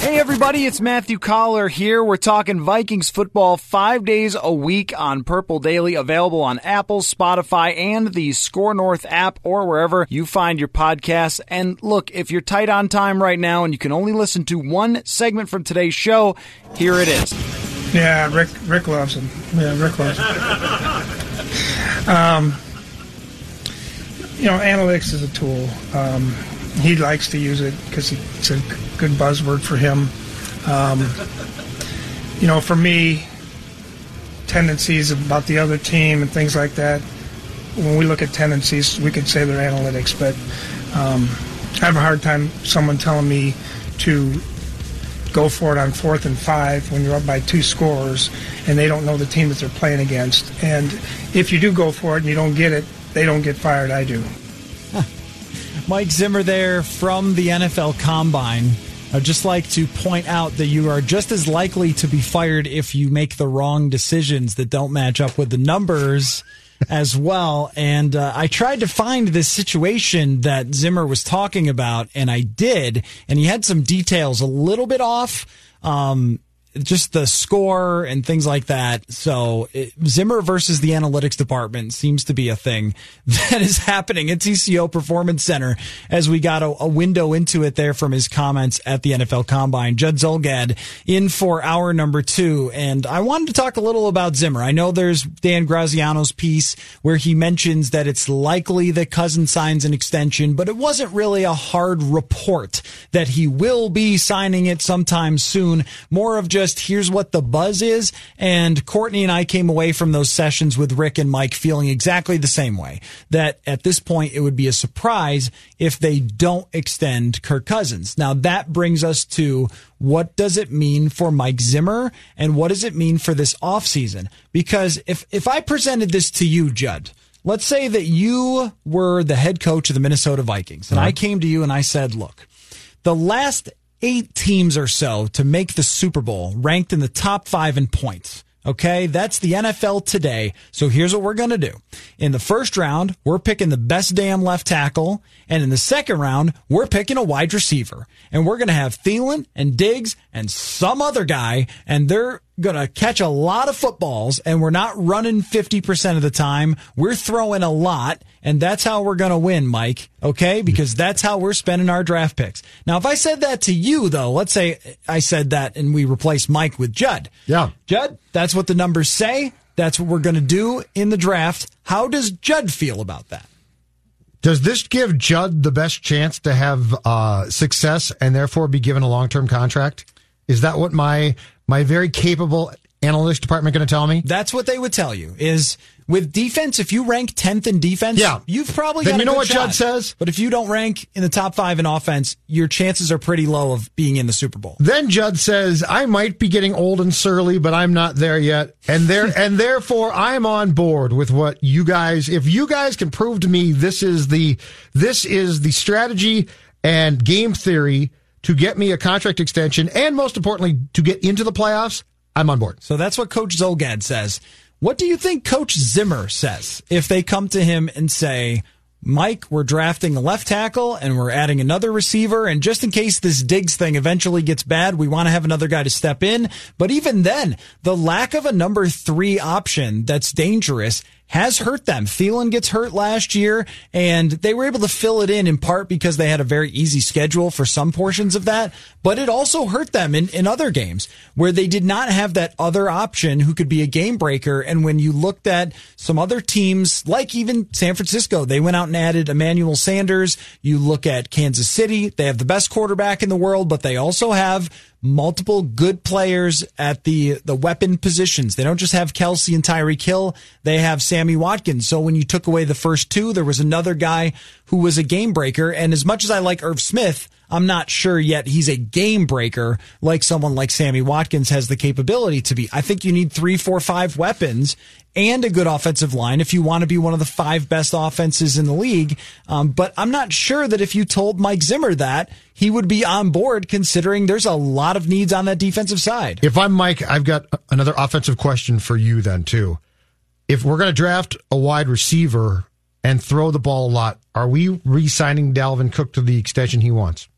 Hey everybody, it's Matthew Coller here. We're talking Vikings football five days a week on Purple Daily, available on Apple, Spotify, and the Score North app or wherever you find your podcasts. And look, if you're tight on time right now and you can only listen to one segment from today's show, here it is. Yeah, Rick Rick loves him. Yeah, Rick loves him. um, you know, analytics is a tool. Um, he likes to use it because it's a good buzzword for him. Um, you know, for me, tendencies about the other team and things like that. When we look at tendencies, we could say they're analytics, but um, I have a hard time someone telling me to go for it on fourth and five when you're up by two scores and they don't know the team that they're playing against. And if you do go for it and you don't get it, they don't get fired. I do. Mike Zimmer there from the NFL Combine. I'd just like to point out that you are just as likely to be fired if you make the wrong decisions that don't match up with the numbers as well. And uh, I tried to find this situation that Zimmer was talking about, and I did. And he had some details a little bit off. Um, just the score and things like that. So it, Zimmer versus the analytics department seems to be a thing that is happening at TCO Performance Center as we got a, a, window into it there from his comments at the NFL Combine. Judd Zulgad in for hour number two. And I wanted to talk a little about Zimmer. I know there's Dan Graziano's piece where he mentions that it's likely that Cousins signs an extension, but it wasn't really a hard report that he will be signing it sometime soon. More of just just here's what the buzz is. And Courtney and I came away from those sessions with Rick and Mike feeling exactly the same way that at this point it would be a surprise if they don't extend Kirk Cousins. Now that brings us to what does it mean for Mike Zimmer and what does it mean for this offseason? Because if, if I presented this to you, Judd, let's say that you were the head coach of the Minnesota Vikings and uh-huh. I came to you and I said, look, the last eight teams or so to make the Super Bowl ranked in the top five in points. Okay, that's the NFL today. So here's what we're going to do. In the first round, we're picking the best damn left tackle. And in the second round, we're picking a wide receiver. And we're going to have Thielen and Diggs and some other guy. And they're going to catch a lot of footballs and we're not running 50% of the time. We're throwing a lot and that's how we're going to win, Mike. Okay. Because that's how we're spending our draft picks. Now, if I said that to you though, let's say I said that and we replace Mike with Judd. Yeah. Judd, that's what the numbers say. That's what we're going to do in the draft. How does Judd feel about that? Does this give Judd the best chance to have uh, success and therefore be given a long term contract? Is that what my my very capable analytics department going to tell me? That's what they would tell you is with defense, if you rank 10th in defense, yeah. you've probably then got you know what shot. Judd says? But if you don't rank in the top five in offense, your chances are pretty low of being in the Super Bowl. Then Judd says, I might be getting old and surly, but I'm not there yet. And there, and therefore I'm on board with what you guys, if you guys can prove to me this is the, this is the strategy and game theory to get me a contract extension and most importantly, to get into the playoffs, I'm on board. So that's what Coach Zulgad says. What do you think Coach Zimmer says if they come to him and say, Mike, we're drafting a left tackle and we're adding another receiver. And just in case this Diggs thing eventually gets bad, we want to have another guy to step in. But even then, the lack of a number three option that's dangerous has hurt them. Thielen gets hurt last year, and they were able to fill it in in part because they had a very easy schedule for some portions of that, but it also hurt them in, in other games where they did not have that other option who could be a game breaker. And when you looked at some other teams, like even San Francisco, they went out and added Emmanuel Sanders. You look at Kansas City, they have the best quarterback in the world, but they also have multiple good players at the the weapon positions. They don't just have Kelce and Tyreek Hill. they have Sammy Watkins. So when you took away the first two, there was another guy who was a game breaker. And as much as I like Irv Smith, I'm not sure yet he's a game breaker like someone like Sammy Watkins has the capability to be. I think you need three, four, five weapons and a good offensive line if you want to be one of the five best offenses in the league. Um, but I'm not sure that if you told Mike Zimmer that, he would be on board considering there's a lot of needs on that defensive side. If I'm Mike, I've got another offensive question for you then too. If we're going to draft a wide receiver and throw the ball a lot, are we re-signing Dalvin Cook to the extension he wants?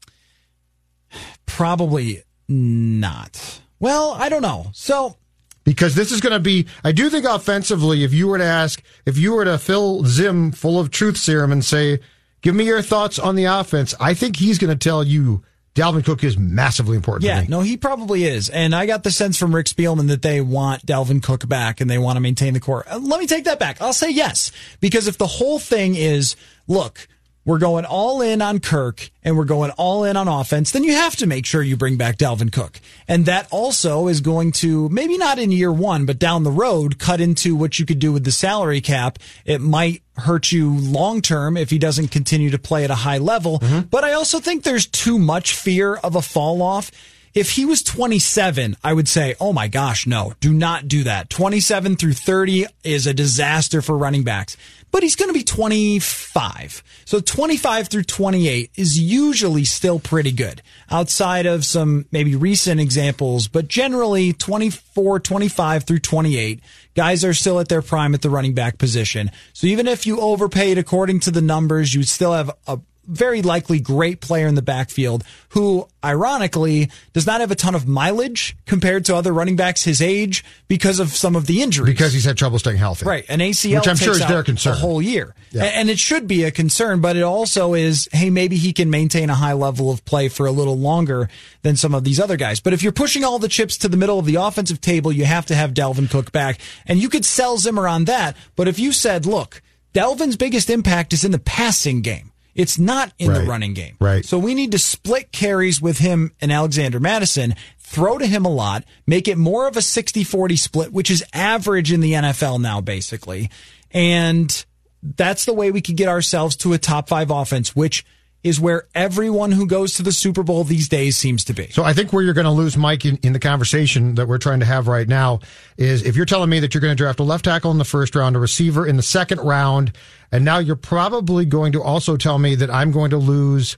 Probably not. Well, I don't know. So because this is going to be, I do think offensively, if you were to ask, if you were to fill Zim full of truth serum and say, give me your thoughts on the offense, I think he's going to tell you Dalvin Cook is massively important. Yeah, no, he probably is. And I got the sense from Rick Spielman that they want Dalvin Cook back and they want to maintain the core. Uh, let me take that back. I'll say yes. Because if the whole thing is, look, we're going all in on Kirk and we're going all in on offense, then you have to make sure you bring back Dalvin Cook. And that also is going to, maybe not in year one, but down the road, cut into what you could do with the salary cap. It might hurt you long term if he doesn't continue to play at a high level. Mm-hmm. But I also think there's too much fear of a fall off if he was 27, I would say, oh my gosh, no, do not do that. 27 through 30 is a disaster for running backs but he's going to be 25. So 25 through 28 is usually still pretty good outside of some maybe recent examples, but generally 24, 25 through 28, guys are still at their prime at the running back position. So even if you overpaid according to the numbers, you still have a very likely great player in the backfield who, ironically, does not have a ton of mileage compared to other running backs his age because of some of the injuries. Because he's had trouble staying healthy. Right. An ACL Which I'm sure is their concern. The whole year. Yeah. And it should be a concern, but it also is, hey, maybe he can maintain a high level of play for a little longer than some of these other guys. But if you're pushing all the chips to the middle of the offensive table, you have to have Dalvin Cook back. And you could sell Zimmer on that. But if you said, look, Dalvin's biggest impact is in the passing game. It's not in right. the running game. Right. So we need to split carries with him and Alexander Mattison, throw to him a lot, make it more of a 60-40 split, which is average in the NFL now, basically. And that's the way we could get ourselves to a top five offense, which – is where everyone who goes to the Super Bowl these days seems to be. So I think where you're going to lose Mike in, in, the conversation that we're trying to have right now is if you're telling me that you're going to draft a left tackle in the first round, a receiver in the second round, and now you're probably going to also tell me that I'm going to lose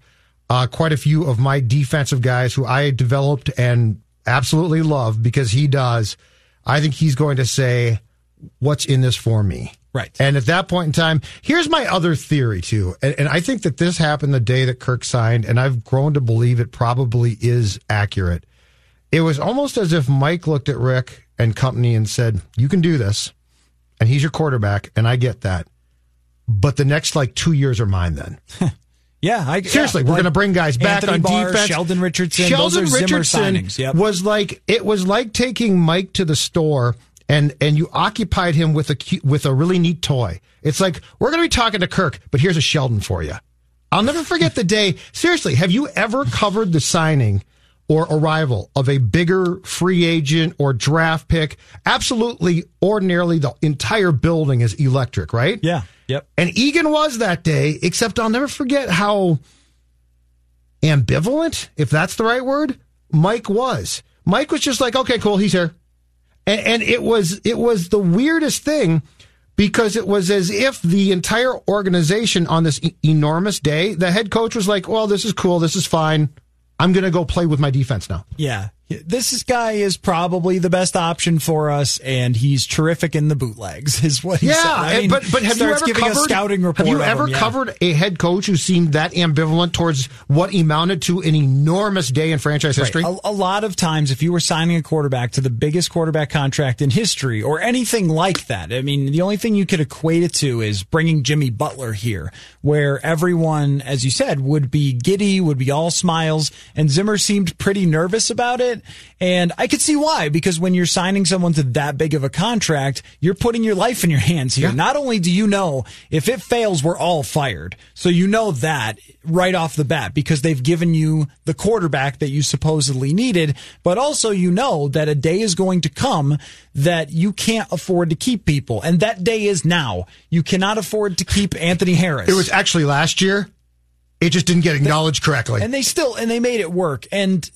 uh, quite a few of my defensive guys who I developed and absolutely love because he does. I think he's going to say, what's in this for me? Right. And at that point in time, here's my other theory too. And, and, I think that this happened the day that Kirk signed, and I've grown to believe it probably is accurate. It was almost as if Mike looked at Rick and company and said, You can do this. And he's your quarterback, and I get that. But the next like two years are mine then. yeah, I, seriously, yeah, we're going to bring guys back Anthony on Barr, defense. Sheldon Richardson, Sheldon Richardson yep. was like it was like taking Mike to the store and and you occupied him with a with a really neat toy. It's like we're going to be talking to Kirk, but here's a Sheldon for you. I'll never forget the day. Seriously, have you ever covered the signing or arrival of a bigger free agent or draft pick? Absolutely, ordinarily, the entire building is electric, right? Yeah. Yep. And Egan was that day, except I'll never forget how ambivalent, if that's the right word, Mike was. Mike was just like, okay, cool, he's here. And, and it was it was the weirdest thing because it was as if the entire organization on this e- enormous day, the head coach was like, "Well, this is cool, this is fine. I'm going to go play with my defense now." Yeah. This guy is probably the best option for us, and he's terrific in the bootlegs. Is what he yeah, said. I mean, but but have you ever covered a scouting report? Have you ever him, yeah. covered a head coach who seemed that ambivalent towards what amounted to an enormous day in franchise history? Right. A, a lot of times, if you were signing a quarterback to the biggest quarterback contract in history or anything like that, I mean, the only thing you could equate it to is bringing Jimmy Butler here, where everyone, as you said, would be giddy, would be all smiles, and Zimmer seemed pretty nervous about it. And I could see why, because when you're signing someone to that big of a contract, you're putting your life in your hands here. Yeah. Not only do you know if it fails, we're all fired. So you know that right off the bat because they've given you the quarterback that you supposedly needed, but also you know that a day is going to come that you can't afford to keep people. And that day is now. You cannot afford to keep Anthony Harris. it was actually last year. It just didn't get acknowledged correctly. And they still and they made it work. And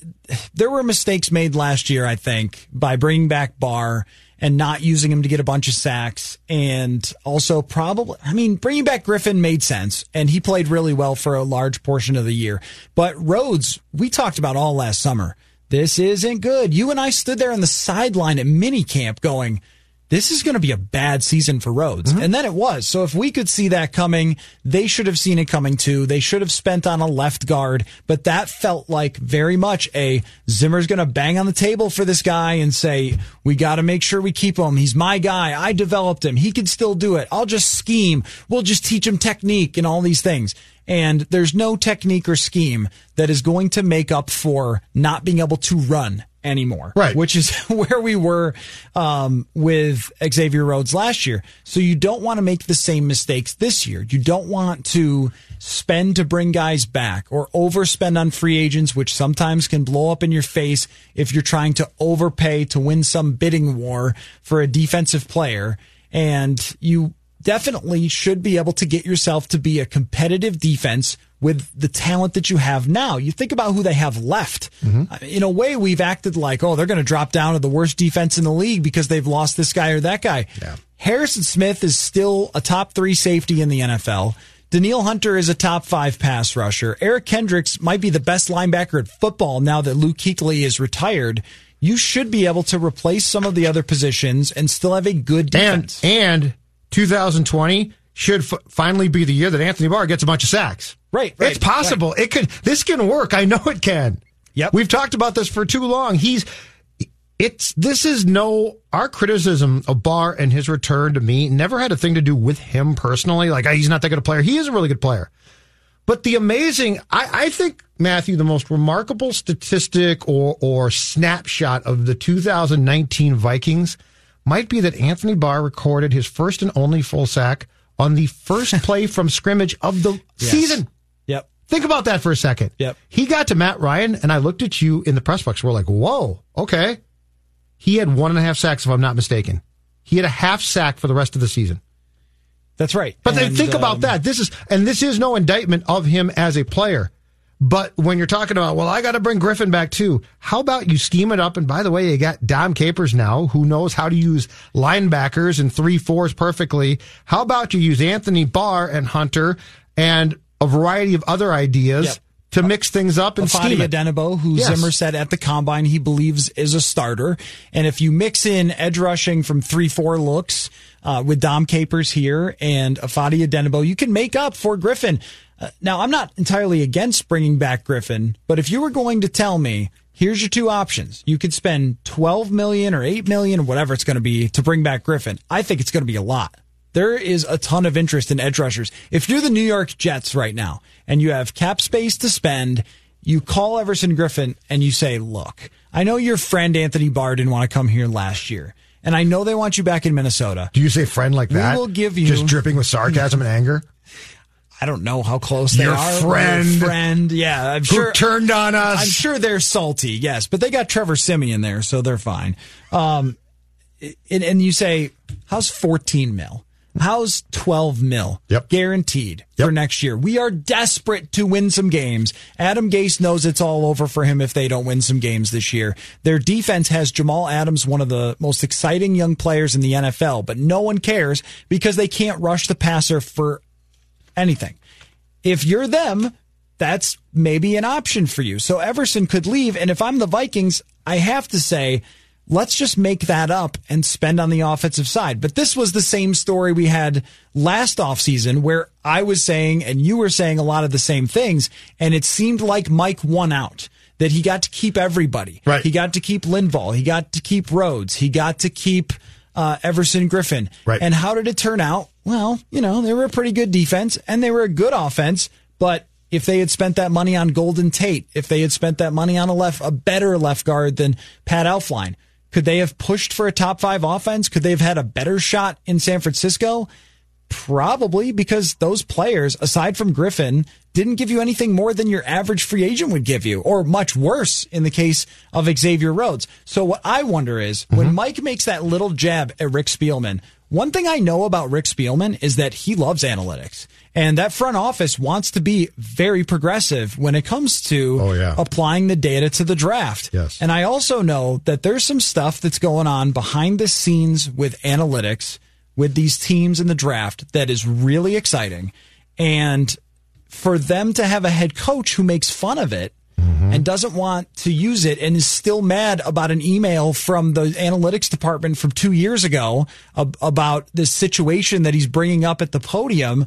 there were mistakes made last year, I think, by bringing back Barr and not using him to get a bunch of sacks, and also probably, I mean, bringing back Griffen made sense, and he played really well for a large portion of the year. But Rhodes, we talked about all last summer. This isn't good. You and I stood there on the sideline at minicamp going, this is going to be a bad season for Rhodes. Mm-hmm. And then it was. So if we could see that coming, they should have seen it coming too. They should have spent on a left guard, but that felt like very much a Zimmer's going to bang on the table for this guy and say, we got to make sure we keep him. He's my guy. I developed him. He can still do it. I'll just scheme. We'll just teach him technique and all these things. And there's no technique or scheme that is going to make up for not being able to run anymore. Right. Which is where we were um, with Xavier Rhodes last year. So you don't want to make the same mistakes this year. You don't want to spend to bring guys back or overspend on free agents, which sometimes can blow up in your face if you're trying to overpay to win some bidding war for a defensive player. And you definitely should be able to get yourself to be a competitive defense with the talent that you have now. You think about who they have left. Mm-hmm. In a way, we've acted like, oh, they're going to drop down to the worst defense in the league because they've lost this guy or that guy. Yeah. Harrison Smith is still a top three safety in the NFL. Danielle Hunter is a top five pass rusher. Eric Kendricks might be the best linebacker at football now that Luke Kuechly is retired. You should be able to replace some of the other positions and still have a good and defense. and 2020 should f- finally be the year that Anthony Barr gets a bunch of sacks. Right, right, It's possible. It could. This can work. I know it can. Yep. We've talked about this for too long. He's. It's this is no our criticism of Barr and his return to me never had a thing to do with him personally. Like he's not that good a player. He is a really good player. But the amazing, I, I think, Matthew, the most remarkable statistic or, or snapshot of the 2019 Vikings might be that Anthony Barr recorded his first and only full sack on the first play from scrimmage of the season. Yep. Think about that for a second. Yep. He got to Matt Ryan, and I looked at you in the press box. We're like, whoa, okay. He had one and a half sacks, if I'm not mistaken. He had a half sack for the rest of the season. That's right. But then And, think about um, that. This is, and this is no indictment of him as a player. But when you're talking about, well, I got to bring Griffen back too. How about you scheme it up? And by the way, you got Dom Capers now, who knows how to use linebackers and three fours perfectly. How about you use Anthony Barr and Hunter and a variety of other ideas Yep. to mix things up and Fadi scheme it? Odenigbo, who Yes. Zimmer said at the combine he believes is a starter. And if you mix in edge rushing from three, four looks uh, with Dom Capers here and Fadi Odenigbo, you can make up for Griffen. Uh, now, I'm not entirely against bringing back Griffen, but if you were going to tell me, here's your two options. You could spend 12 million or 8 million or whatever it's going to be to bring back Griffen. I think it's going to be a lot. There is a ton of interest in edge rushers. If you're the New York Jets right now and you have cap space to spend, you call Everson Griffen and you say, look, I know your friend Anthony Barr didn't want to come here last year. And I know they want you back in Minnesota. Do you say friend like that? We will give you- just dripping with sarcasm and anger. I don't know how close they Your are. friend. Your friend. Yeah, I'm Who sure. turned on us? I'm sure they're salty, yes, but they got Trevor Siemian there, so they're fine. Um, and, and you say, how's 14 mil? How's 12 mil? Yep. Guaranteed Yep. for next year. We are desperate to win some games. Adam Gase knows it's all over for him if they don't win some games this year. Their defense has Jamal Adams, one of the most exciting young players in the NFL, but no one cares because they can't rush the passer for anything. If you're them, that's maybe an option for you. So Everson could leave. And if I'm the Vikings, I have to say, let's just make that up and spend on the offensive side. But this was the same story we had last offseason where I was saying and you were saying a lot of the same things. And it seemed like Mike won out. That he got to keep everybody. Right. He got to keep Linval. He got to keep Rhodes. He got to keep uh, Everson Griffen. Right. And how did it turn out? Well, you know, they were a pretty good defense and they were a good offense, but if they had spent that money on Golden Tate, if they had spent that money on a left, a better left guard than Pat Elflein, could they have pushed for a top five offense? Could they have had a better shot in San Francisco? Probably because those players, aside from Griffen, didn't give you anything more than your average free agent would give you, or much worse in the case of Xavier Rhodes. So what I wonder is mm-hmm. when Mike makes that little jab at Rick Spielman, one thing I know about Rick Spielman is that he loves analytics. And that front office wants to be very progressive when it comes to oh, yeah. applying the data to the draft. Yes. And I also know that there's some stuff that's going on behind the scenes with analytics with these teams in the draft that is really exciting. And for them to have a head coach who makes fun of it mm-hmm. and doesn't want to use it and is still mad about an email from the analytics department from two years ago about this situation that he's bringing up at the podium.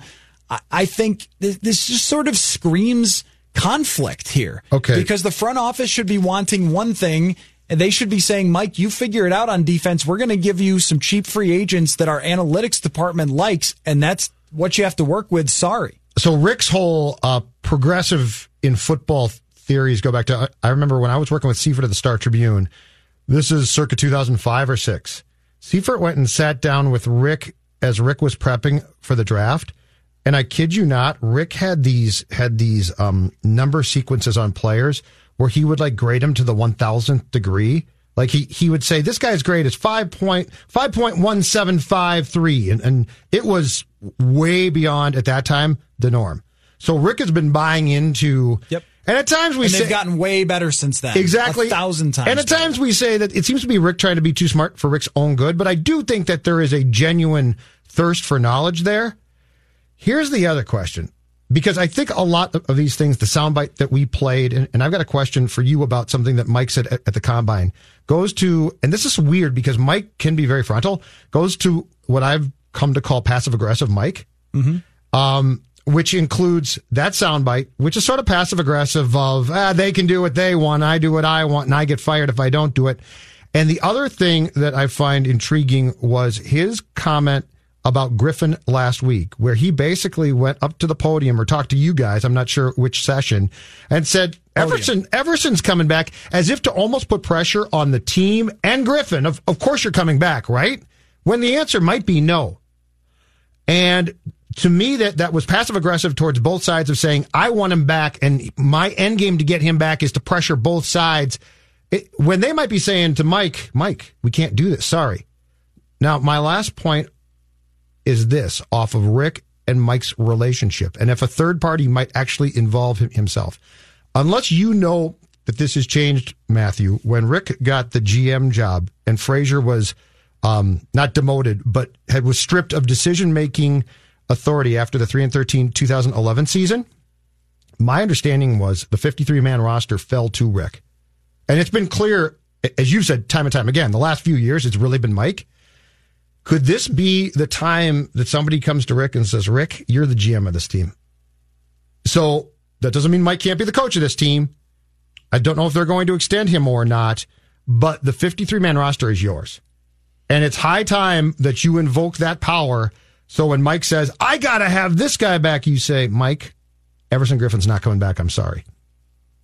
I think this just sort of screams conflict here. Okay. Because the front office should be wanting one thing and they should be saying, Mike, you figure it out on defense. We're going to give you some cheap free agents that our analytics department likes, and that's what you have to work with. Sorry. So Rick's whole uh, progressive in football theories go back to I remember when I was working with Seifert at the Star Tribune. This is circa 2005 or six. Seifert went and sat down with Rick as Rick was prepping for the draft. And I kid you not, Rick had these had these um, number sequences on players where he would like grade him to the 1000th degree. Like he, he would say, this guy's grade is 5.5.1753. And, and it was way beyond at that time the norm. So Rick has been buying into, yep. And at times we and say they've gotten way better since then. Exactly, a thousand times. And at better. times we say that it seems to be Rick trying to be too smart for Rick's own good. But I do think that there is a genuine thirst for knowledge there. Here's the other question: because I think a lot of these things, the soundbite that we played, and, and, I've got a question for you about something that Mike said at, at, the combine, goes to, and this is weird because Mike can be very frontal, goes to what I've come to call passive aggressive Mike, mm-hmm. um, which includes that soundbite, which is sort of passive aggressive of, ah, they can do what they want, I do what I want, and I get fired if I don't do it. And the other thing that I find intriguing was his comment about Griffen last week, where he basically went up to the podium or talked to you guys, I'm not sure which session, and said, Everson, Everson's coming back as if to almost put pressure on the team and Griffen. Of, of course you're coming back, right? When the answer might be no. And to me, that, that was passive aggressive towards both sides of saying, I want him back and my end game to get him back is to pressure both sides. It, when they might be saying to Mike, Mike, we can't do this. Sorry. Now, my last point is this off of Rick and Mike's relationship. And if a third party might actually involve himself, unless you know that this has changed, Matthew, when Rick got the GM job and Frazier was um, not demoted, but had was stripped of decision making authority after the 3 and 13 2011 season, my understanding was the 53 man roster fell to Rick. And it's been clear, as you've said time and time again, the last few years, it's really been Mike. Could this be the time that somebody comes to Rick and says, Rick, you're the GM of this team? So that doesn't mean Mike can't be the coach of this team. I don't know if they're going to extend him or not, but the 53 man roster is yours. And it's high time that you invoke that power. So when Mike says, I got to have this guy back, you say, Mike, Everson Griffen's not coming back. I'm sorry.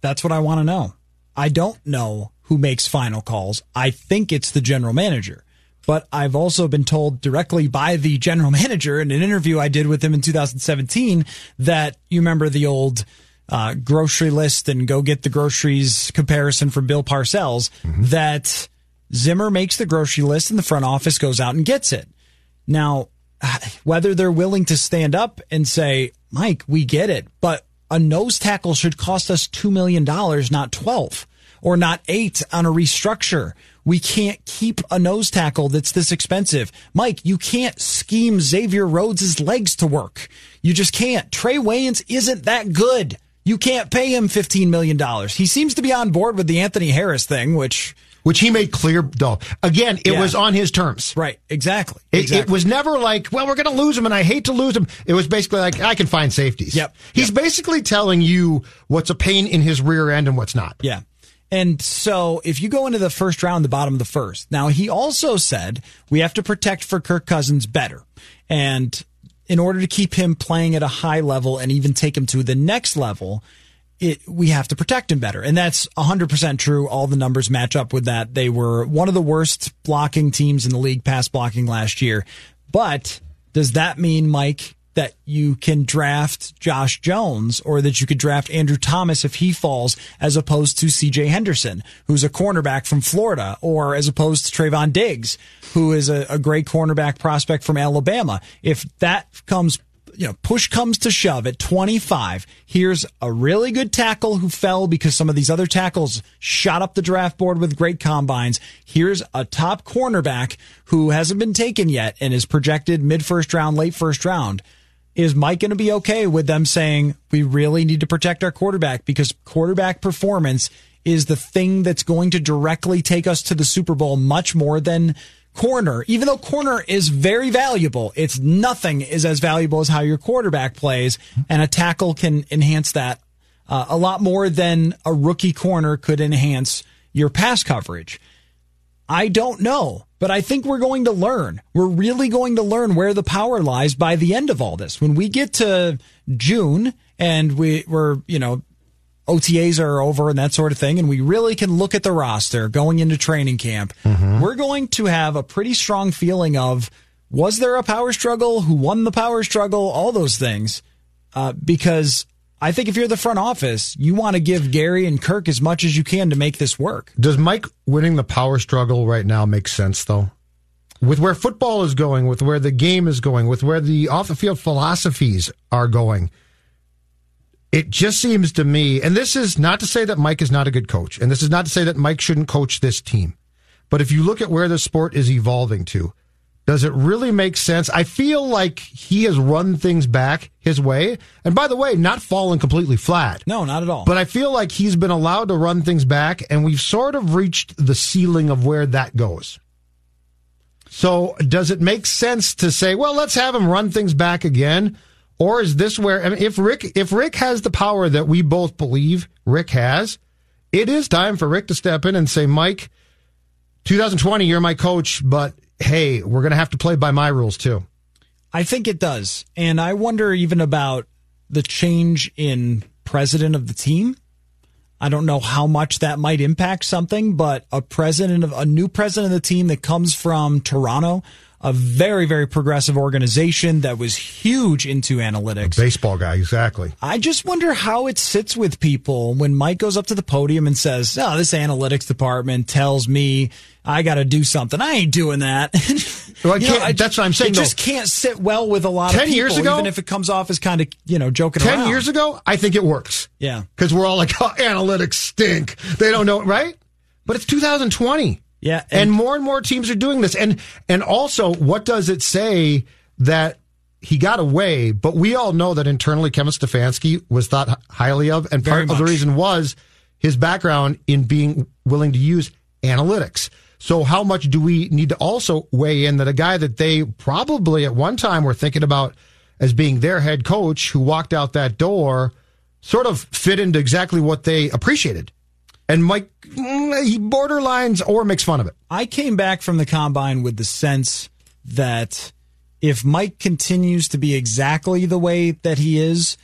That's what I want to know. I don't know who makes final calls. I think it's the general manager. But I've also been told directly by the general manager in an interview I did with him in 2017 that you remember the old uh, grocery list and go get the groceries comparison from Bill Parcells mm-hmm. that Zimmer makes the grocery list and the front office goes out and gets it. Now, whether they're willing to stand up and say, Mike, we get it, but a nose tackle should cost us $2 million, not 12 or not eight on a restructure we can't keep a nose tackle that's this expensive. Mike, you can't scheme Xavier Rhodes' legs to work. You just can't. Trae Waynes isn't that good. you can't pay him $15 million. He seems to be on board with the Anthony Harris thing, which which he made clear though. Again, it Yeah. was on his terms. right, exactly. It, exactly. it was never like, well, we're going to lose him, and I hate to lose him. It was basically like, I can find safeties. Yep. He's basically telling you what's a pain in his rear end and what's not. Yeah. And so if you go into the first round, the bottom of the first. Now, he also said we have to protect for Kirk Cousins better. And in order to keep him playing at a high level and even take him to the next level, it, we have to protect him better. And that's 100% true. All the numbers match up with that. They were one of the worst blocking teams in the league, pass blocking last year. But does that mean, Mike, that you can draft Josh Jones or that you could draft Andrew Thomas if he falls as opposed to CJ Henderson, who's a cornerback from Florida, or as opposed to Trevon Diggs, who is a, a great cornerback prospect from Alabama. If that comes you know, push comes to shove at 25. Here's a really good tackle who fell because some of these other tackles shot up the draft board with great combines. Here's a top cornerback who hasn't been taken yet and is projected mid first round, late first round. Is Mike going to be okay with them saying we really need to protect our quarterback because quarterback performance is the thing that's going to directly take us to the Super Bowl much more than corner, even though corner is very valuable, it's nothing is as valuable as how your quarterback plays, and a tackle can enhance that uh, a lot more than a rookie corner could enhance your pass coverage. I don't know, but I think we're going to learn. We're really going to learn where the power lies by the end of all this. When we get to June and we, we're, you know, OTAs are over and that sort of thing, and we really can look at the roster going into training camp, we're going to have a pretty strong feeling of was there a power struggle? Who won the power struggle? All those things. Uh, because I think if you're the front office, you want to give Gary and Kirk as much as you can to make this work. Does Mike winning the power struggle right now make sense, though? With where football is going, with where the game is going, with where the off the field philosophies are going, it just seems to me, and this is not to say that Mike is not a good coach, and this is not to say that Mike shouldn't coach this team. But if you look at where the sport is evolving to, does it really make sense? I feel like he has run things back his way. And by the way, not fallen completely flat. No, not at all. But I feel like he's been allowed to run things back, and we've sort of reached the ceiling of where that goes. So, does it make sense to say, well, let's have him run things back again? Or is this where, I mean, if Rick, if Rick has the power that we both believe Rick has, it is time for Rick to step in and say, Mike, 2020, you're my coach, but hey, we're going to have to play by my rules too. I think it does. And I wonder even about the change in president of the team. I don't know how much that might impact something, but a president of a new president of the team that comes from Toronto, a very, very progressive organization that was huge into analytics. Baseball guy, exactly. I just wonder how it sits with people when Mike goes up to the podium and says, "Oh, this analytics department tells me I got to do something. I ain't doing that." Well, I know, can't- that's what I'm saying, It just can't sit well with a lot of 10 people, years ago- even if it comes off as kind of you know joking 10 around. years ago, I think it works. Yeah. Because we're all like, oh, analytics stink. They don't know, right? But it's 2020. Yeah, And, and- more and more teams are doing this. And, and also, what does it say that he got away? But we all know that internally Kevin Stefanski was thought highly of. And part of the reason was his background in being willing to use analytics. So how much do we need to also weigh in that a guy that they probably at one time were thinking about as being their head coach who walked out that door sort of fit into exactly what they appreciated. And Mike, mm, he borderlines or makes fun of it. I came back from the combine with the sense that if Mike continues to be exactly the way that he is,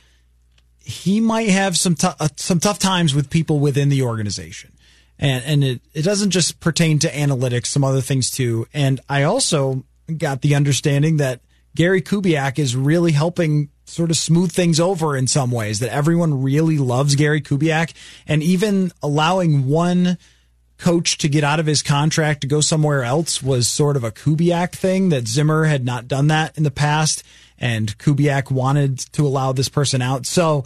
he might have some tou- uh, some tough times with people within the organization. And and it, it doesn't just pertain to analytics, some other things too. And I also got the understanding that Gary Kubiak is really helping sort of smooth things over in some ways that everyone really loves Gary Kubiak and even allowing one coach to get out of his contract to go somewhere else was sort of a Kubiak thing that Zimmer had not done that in the past and Kubiak wanted to allow this person out. So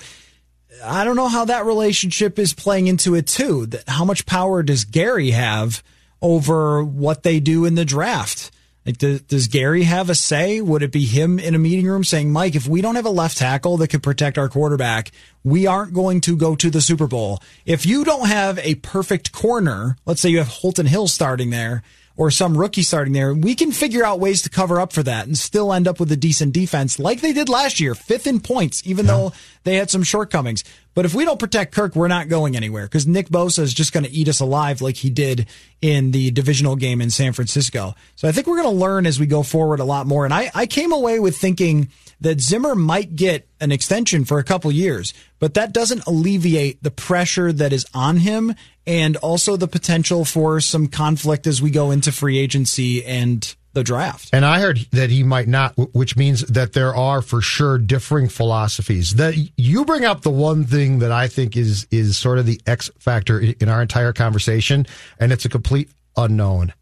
I don't know how that relationship is playing into it too. That how much power does Gary have over what they do in the draft? Like, does, does Gary have a say? Would it be him in a meeting room saying, Mike, if we don't have a left tackle that could protect our quarterback, we aren't going to go to the Super Bowl. If you don't have a perfect corner, let's say you have Holton Hill starting there or some rookie starting there, we can figure out ways to cover up for that and still end up with a decent defense like they did last year, fifth in points, even yeah. though they had some shortcomings. But if we don't protect Kirk, we're not going anywhere because Nick Bosa is just going to eat us alive like he did in the divisional game in San Francisco. So I think we're going to learn as we go forward a lot more. And I, I came away with thinking that Zimmer might get an extension for a couple years, but that doesn't alleviate the pressure that is on him and also the potential for some conflict as we go into free agency and the draft. And I heard that he might not, which means that there are for sure differing philosophies. That you bring up the one thing that I think is is sort of the X factor in our entire conversation, and it's a complete unknown.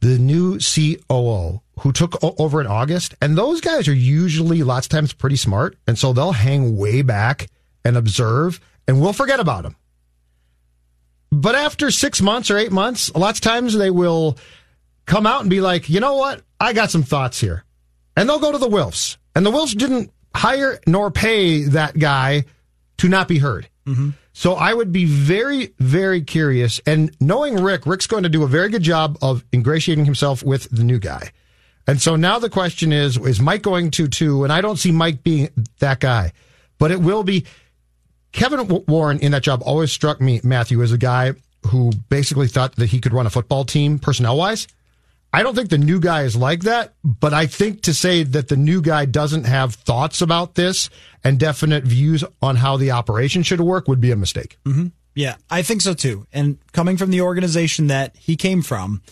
The new COO who took over in August, and those guys are usually lots of times pretty smart, and so they'll hang way back and observe, and we'll forget about them. But after six months or eight months, lots of times they will come out and be like, you know what? I got some thoughts here. And they'll go to the Wilfs. And the Wilfs didn't hire nor pay that guy to not be heard. Mm-hmm. So I would be very, very curious. And knowing Rick, Rick's going to do a very good job of ingratiating himself with the new guy. And so now the question is, is Mike going to too? And I don't see Mike being that guy, but it will be Kevin Warren in that job always struck me, Matthew, as a guy who basically thought that he could run a football team personnel wise. I don't think the new guy is like that, but I think to say that the new guy doesn't have thoughts about this and definite views on how the operation should work would be a mistake. Mm-hmm. Yeah, I think so too. And coming from the organization that he came from,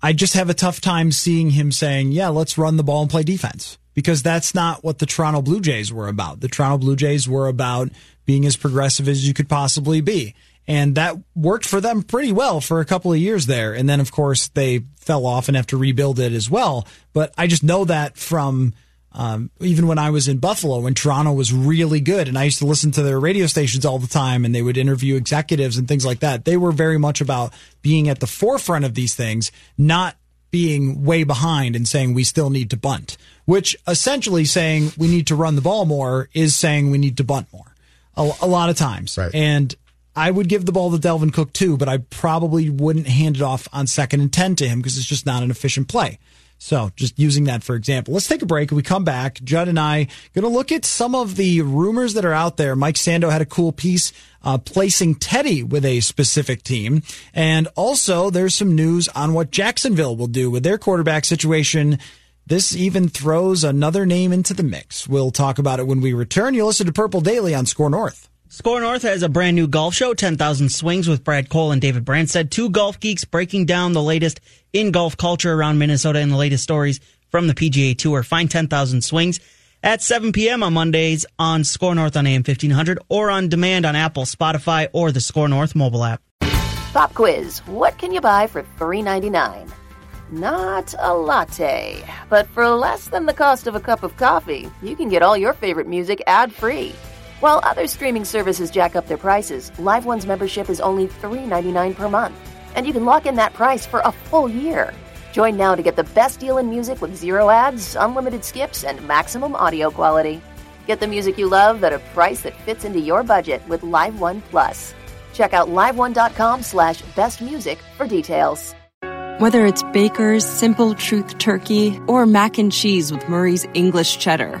I just have a tough time seeing him saying, yeah, let's run the ball and play defense because that's not what the Toronto Blue Jays were about. The Toronto Blue Jays were about being as progressive as you could possibly be. And that worked for them pretty well for a couple of years there. And then, of course, they fell off and have to rebuild it as well. But I just know that from um, even when I was in Buffalo, when Toronto was really good, and I used to listen to their radio stations all the time, and they would interview executives and things like that. They were very much about being at the forefront of these things, not being way behind and saying we still need to bunt, which essentially saying we need to run the ball more is saying we need to bunt more a, a lot of times. Right. And I would give the ball to Dalvin Cook too, but I probably wouldn't hand it off on second and 10 to him because it's just not an efficient play. So just using that for example. Let's take a break. we come back, Judd and I going to look at some of the rumors that are out there. Mike Sando had a cool piece uh, placing Teddy with a specific team. And also there's some news on what Jacksonville will do with their quarterback situation. This even throws another name into the mix. We'll talk about it when we return. You'll listen to Purple Daily on Score North. Score North has a brand new golf show, 10,000 Swings with Brad Cole and David Branstead. Two golf geeks breaking down the latest in golf culture around Minnesota and the latest stories from the PGA Tour. Find 10,000 Swings at 7 p.m. on Mondays on Score North on AM 1500 or on demand on Apple, Spotify, or the Score North mobile app. Pop quiz. What can you buy for $3.99? Not a latte, but for less than the cost of a cup of coffee, you can get all your favorite music ad free. While other streaming services jack up their prices, Live One's membership is only $3.99 per month, and you can lock in that price for a full year. Join now to get the best deal in music with zero ads, unlimited skips, and maximum audio quality. Get the music you love at a price that fits into your budget with Live One Plus. Check out liveone.com slash bestmusic for details. Whether it's Baker's Simple Truth Turkey or mac and cheese with Murray's English Cheddar